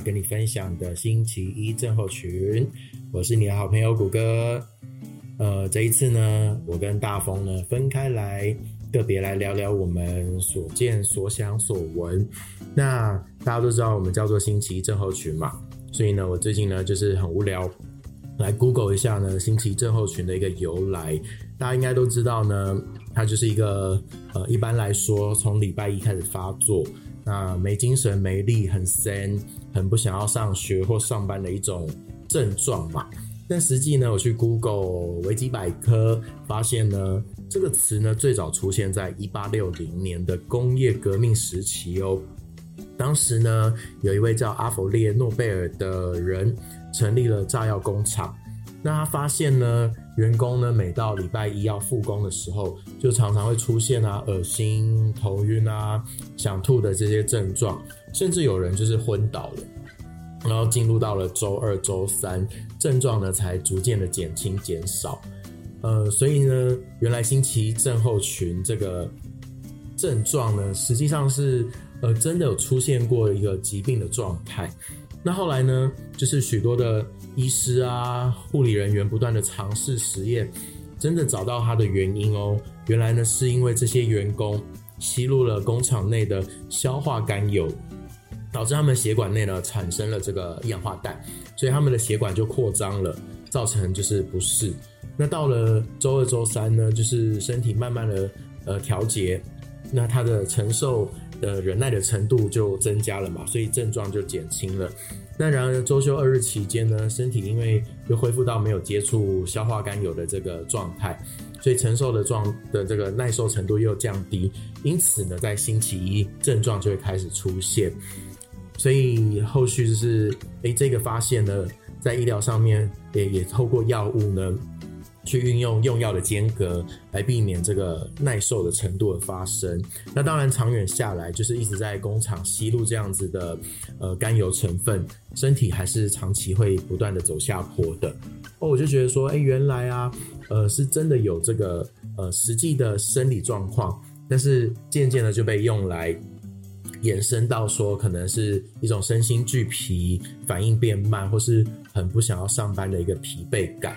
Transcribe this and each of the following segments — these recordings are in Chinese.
跟你分享的星期一症候群。我是你的好朋友谷歌。呃，这一次呢，我跟大风呢分开来，个别来聊聊我们所见所想所闻。那大家都知道我们叫做星期一症候群嘛，所以呢，我最近呢就是很无聊，来 Google 一下呢星期一症候群的一个由来。大家应该都知道呢，它就是一个呃，一般来说从礼拜一开始发作。那没精神、没力、很闲、很不想要上学或上班的一种症状嘛？但实际呢，我去 Google 维基百科发现呢，这个词呢最早出现在一八六零年的工业革命时期哦。当时呢，有一位叫阿弗列诺贝尔的人成立了炸药工厂。那他发现呢，员工呢每到礼拜一要复工的时候，就常常会出现啊恶心、头晕啊、想吐的这些症状，甚至有人就是昏倒了。然后进入到了周二、周三，症状呢才逐渐的减轻减少。呃，所以呢，原来星期一症候群这个症状呢，实际上是呃真的有出现过一个疾病的状态。那后来呢，就是许多的医师啊、护理人员不断的尝试实验，真的找到它的原因哦。原来呢，是因为这些员工吸入了工厂内的硝化甘油，导致他们血管内呢产生了这个一氧化氮，所以他们的血管就扩张了，造成就是不适。那到了周二、周三呢，就是身体慢慢的呃调节，那他的承受。的忍耐的程度就增加了嘛，所以症状就减轻了。那然而周休二日期间呢，身体因为又恢复到没有接触消化甘油的这个状态，所以承受的状的这个耐受程度又降低，因此呢，在星期一症状就会开始出现。所以后续就是，诶，这个发现呢，在医疗上面也也透过药物呢。去运用用药的间隔来避免这个耐受的程度的发生。那当然，长远下来就是一直在工厂吸入这样子的呃甘油成分，身体还是长期会不断的走下坡的。哦，我就觉得说，哎，原来啊，呃，是真的有这个呃实际的生理状况，但是渐渐的就被用来延伸到说，可能是一种身心俱疲、反应变慢，或是很不想要上班的一个疲惫感。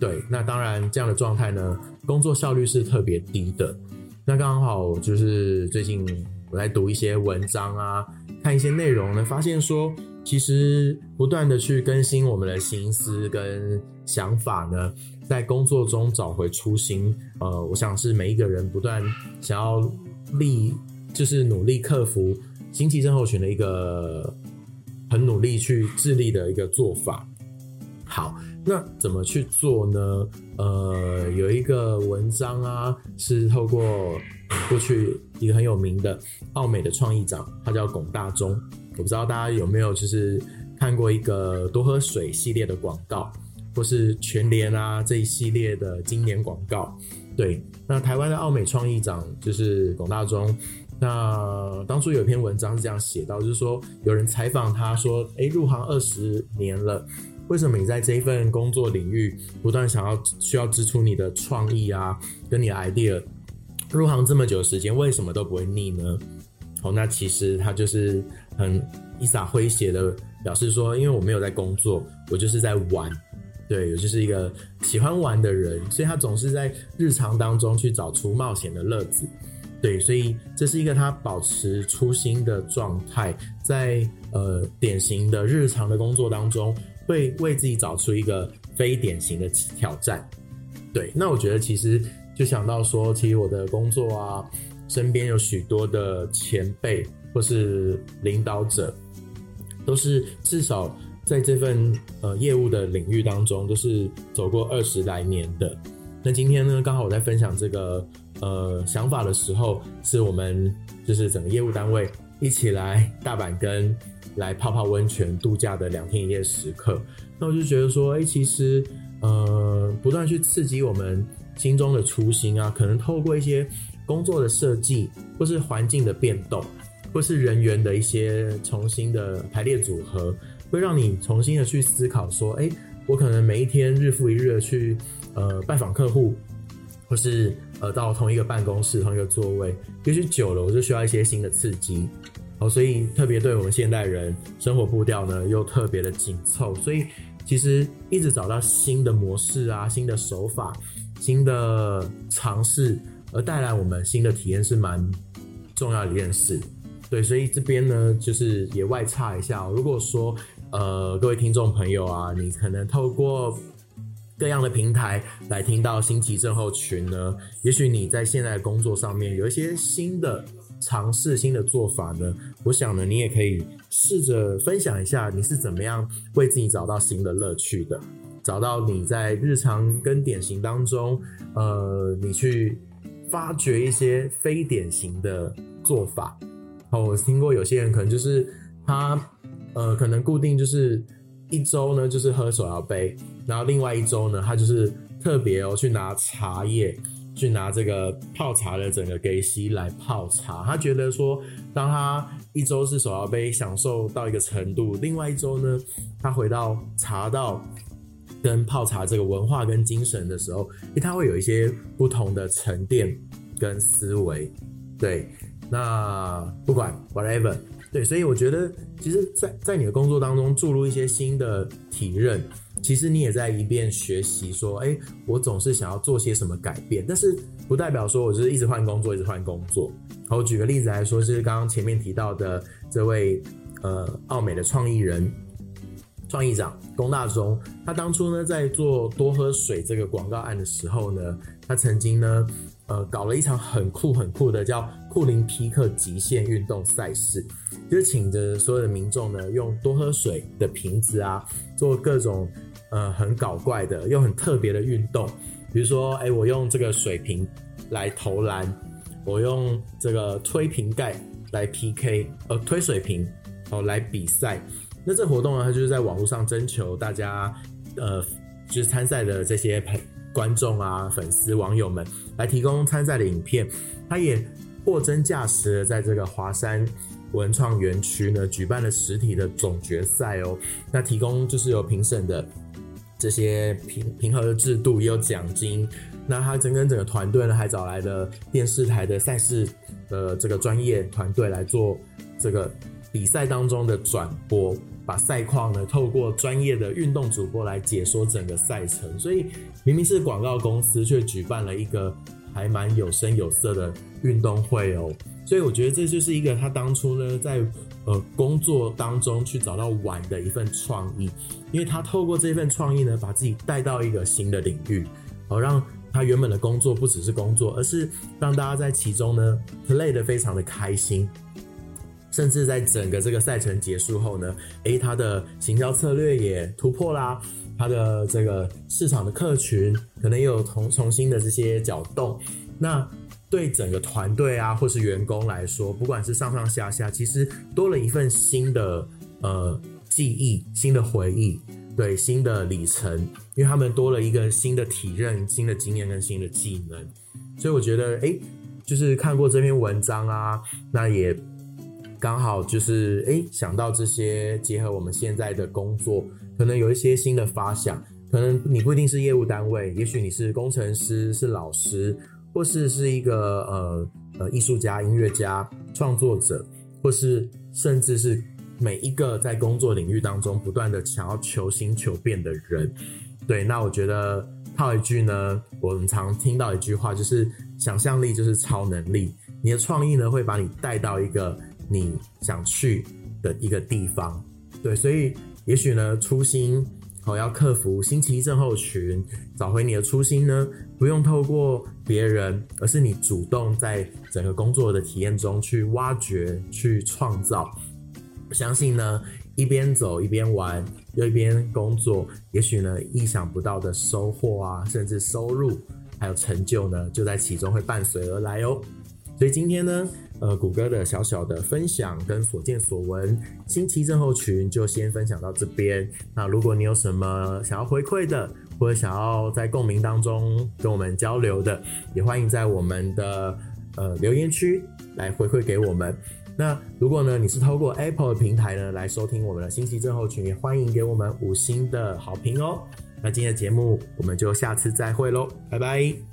对，那当然这样的状态呢，工作效率是特别低的。那刚好就是最近我在读一些文章啊，看一些内容呢，发现说，其实不断的去更新我们的心思跟想法呢，在工作中找回初心。呃，我想是每一个人不断想要力，就是努力克服心期症候群的一个很努力去致力的一个做法。好。那怎么去做呢？呃，有一个文章啊，是透过过去一个很有名的奥美的创意长，他叫龚大中。我不知道大家有没有就是看过一个多喝水系列的广告，或是全联啊这一系列的经典广告。对，那台湾的奥美创意长就是龚大中。那当初有一篇文章是这样写到，就是说有人采访他说：“诶，入行二十年了。”为什么你在这一份工作领域不断想要需要支出你的创意啊，跟你的 idea，入行这么久的时间，为什么都不会腻呢？哦，那其实他就是很一洒诙谐的表示说，因为我没有在工作，我就是在玩，对我就是一个喜欢玩的人，所以他总是在日常当中去找出冒险的乐子，对，所以这是一个他保持初心的状态，在呃典型的日常的工作当中。会为自己找出一个非典型的挑战，对。那我觉得其实就想到说，其实我的工作啊，身边有许多的前辈或是领导者，都是至少在这份呃业务的领域当中，都是走过二十来年的。那今天呢，刚好我在分享这个呃想法的时候，是我们就是整个业务单位一起来大阪跟。来泡泡温泉度假的两天一夜时刻，那我就觉得说，哎，其实，呃，不断去刺激我们心中的初心啊，可能透过一些工作的设计，或是环境的变动，或是人员的一些重新的排列组合，会让你重新的去思考说，哎，我可能每一天日复一日的去呃拜访客户，或是呃到同一个办公室、同一个座位，也许久了，我就需要一些新的刺激。哦，所以特别对我们现代人生活步调呢又特别的紧凑，所以其实一直找到新的模式啊、新的手法、新的尝试，而带来我们新的体验是蛮重要的一件事。对，所以这边呢就是也外插一下，如果说呃各位听众朋友啊，你可能透过各样的平台来听到新奇症候群呢，也许你在现在的工作上面有一些新的。尝试新的做法呢？我想呢，你也可以试着分享一下，你是怎么样为自己找到新的乐趣的，找到你在日常跟典型当中，呃，你去发掘一些非典型的做法。哦，我听过有些人可能就是他，呃，可能固定就是一周呢就是喝手摇杯，然后另外一周呢他就是特别哦去拿茶叶。去拿这个泡茶的整个给息来泡茶，他觉得说，当他一周是手摇杯享受到一个程度，另外一周呢，他回到茶道跟泡茶这个文化跟精神的时候，他会有一些不同的沉淀跟思维。对，那不管 whatever，对，所以我觉得，其实，在在你的工作当中注入一些新的体认。其实你也在一边学习，说，哎，我总是想要做些什么改变，但是不代表说我就是一直换工作，一直换工作。好，举个例子来说，就是刚刚前面提到的这位呃，奥美的创意人、创意长龚大中，他当初呢在做多喝水这个广告案的时候呢，他曾经呢。呃，搞了一场很酷很酷的叫库林匹克极限运动赛事，就是请着所有的民众呢，用多喝水的瓶子啊，做各种呃很搞怪的又很特别的运动，比如说，哎，我用这个水瓶来投篮，我用这个推瓶盖来 PK，呃，推水瓶哦来比赛。那这活动呢，它就是在网络上征求大家，呃，就是参赛的这些朋。观众啊，粉丝、网友们来提供参赛的影片，他也货真价实的在这个华山文创园区呢举办了实体的总决赛哦。那提供就是有评审的这些平平和的制度，也有奖金。那他整个整个团队呢，还找来了电视台的赛事的这个专业团队来做这个比赛当中的转播。把赛况呢，透过专业的运动主播来解说整个赛程，所以明明是广告公司，却举办了一个还蛮有声有色的运动会哦。所以我觉得这就是一个他当初呢，在呃工作当中去找到玩的一份创意，因为他透过这份创意呢，把自己带到一个新的领域，好让他原本的工作不只是工作，而是让大家在其中呢 play 的非常的开心。甚至在整个这个赛程结束后呢，诶，他的行销策略也突破啦，他的这个市场的客群可能也有重重新的这些搅动。那对整个团队啊，或是员工来说，不管是上上下下，其实多了一份新的呃记忆、新的回忆，对新的里程，因为他们多了一个新的体认、新的经验跟新的技能。所以我觉得，诶，就是看过这篇文章啊，那也。刚好就是哎，想到这些，结合我们现在的工作，可能有一些新的发想。可能你不一定是业务单位，也许你是工程师、是老师，或是是一个呃呃艺术家、音乐家、创作者，或是甚至是每一个在工作领域当中不断的想要求新求变的人。对，那我觉得套一句呢，我们常听到一句话，就是想象力就是超能力。你的创意呢，会把你带到一个。你想去的一个地方，对，所以也许呢，初心好要克服星期一症候群，找回你的初心呢，不用透过别人，而是你主动在整个工作的体验中去挖掘、去创造。相信呢，一边走一边玩，又一边工作，也许呢，意想不到的收获啊，甚至收入还有成就呢，就在其中会伴随而来哦。所以今天呢。呃，谷歌的小小的分享跟所见所闻，新奇症候群就先分享到这边。那如果你有什么想要回馈的，或者想要在共鸣当中跟我们交流的，也欢迎在我们的呃留言区来回馈给我们。那如果呢你是透过 Apple 平台呢来收听我们的新奇症候群，也欢迎给我们五星的好评哦。那今天的节目我们就下次再会喽，拜拜。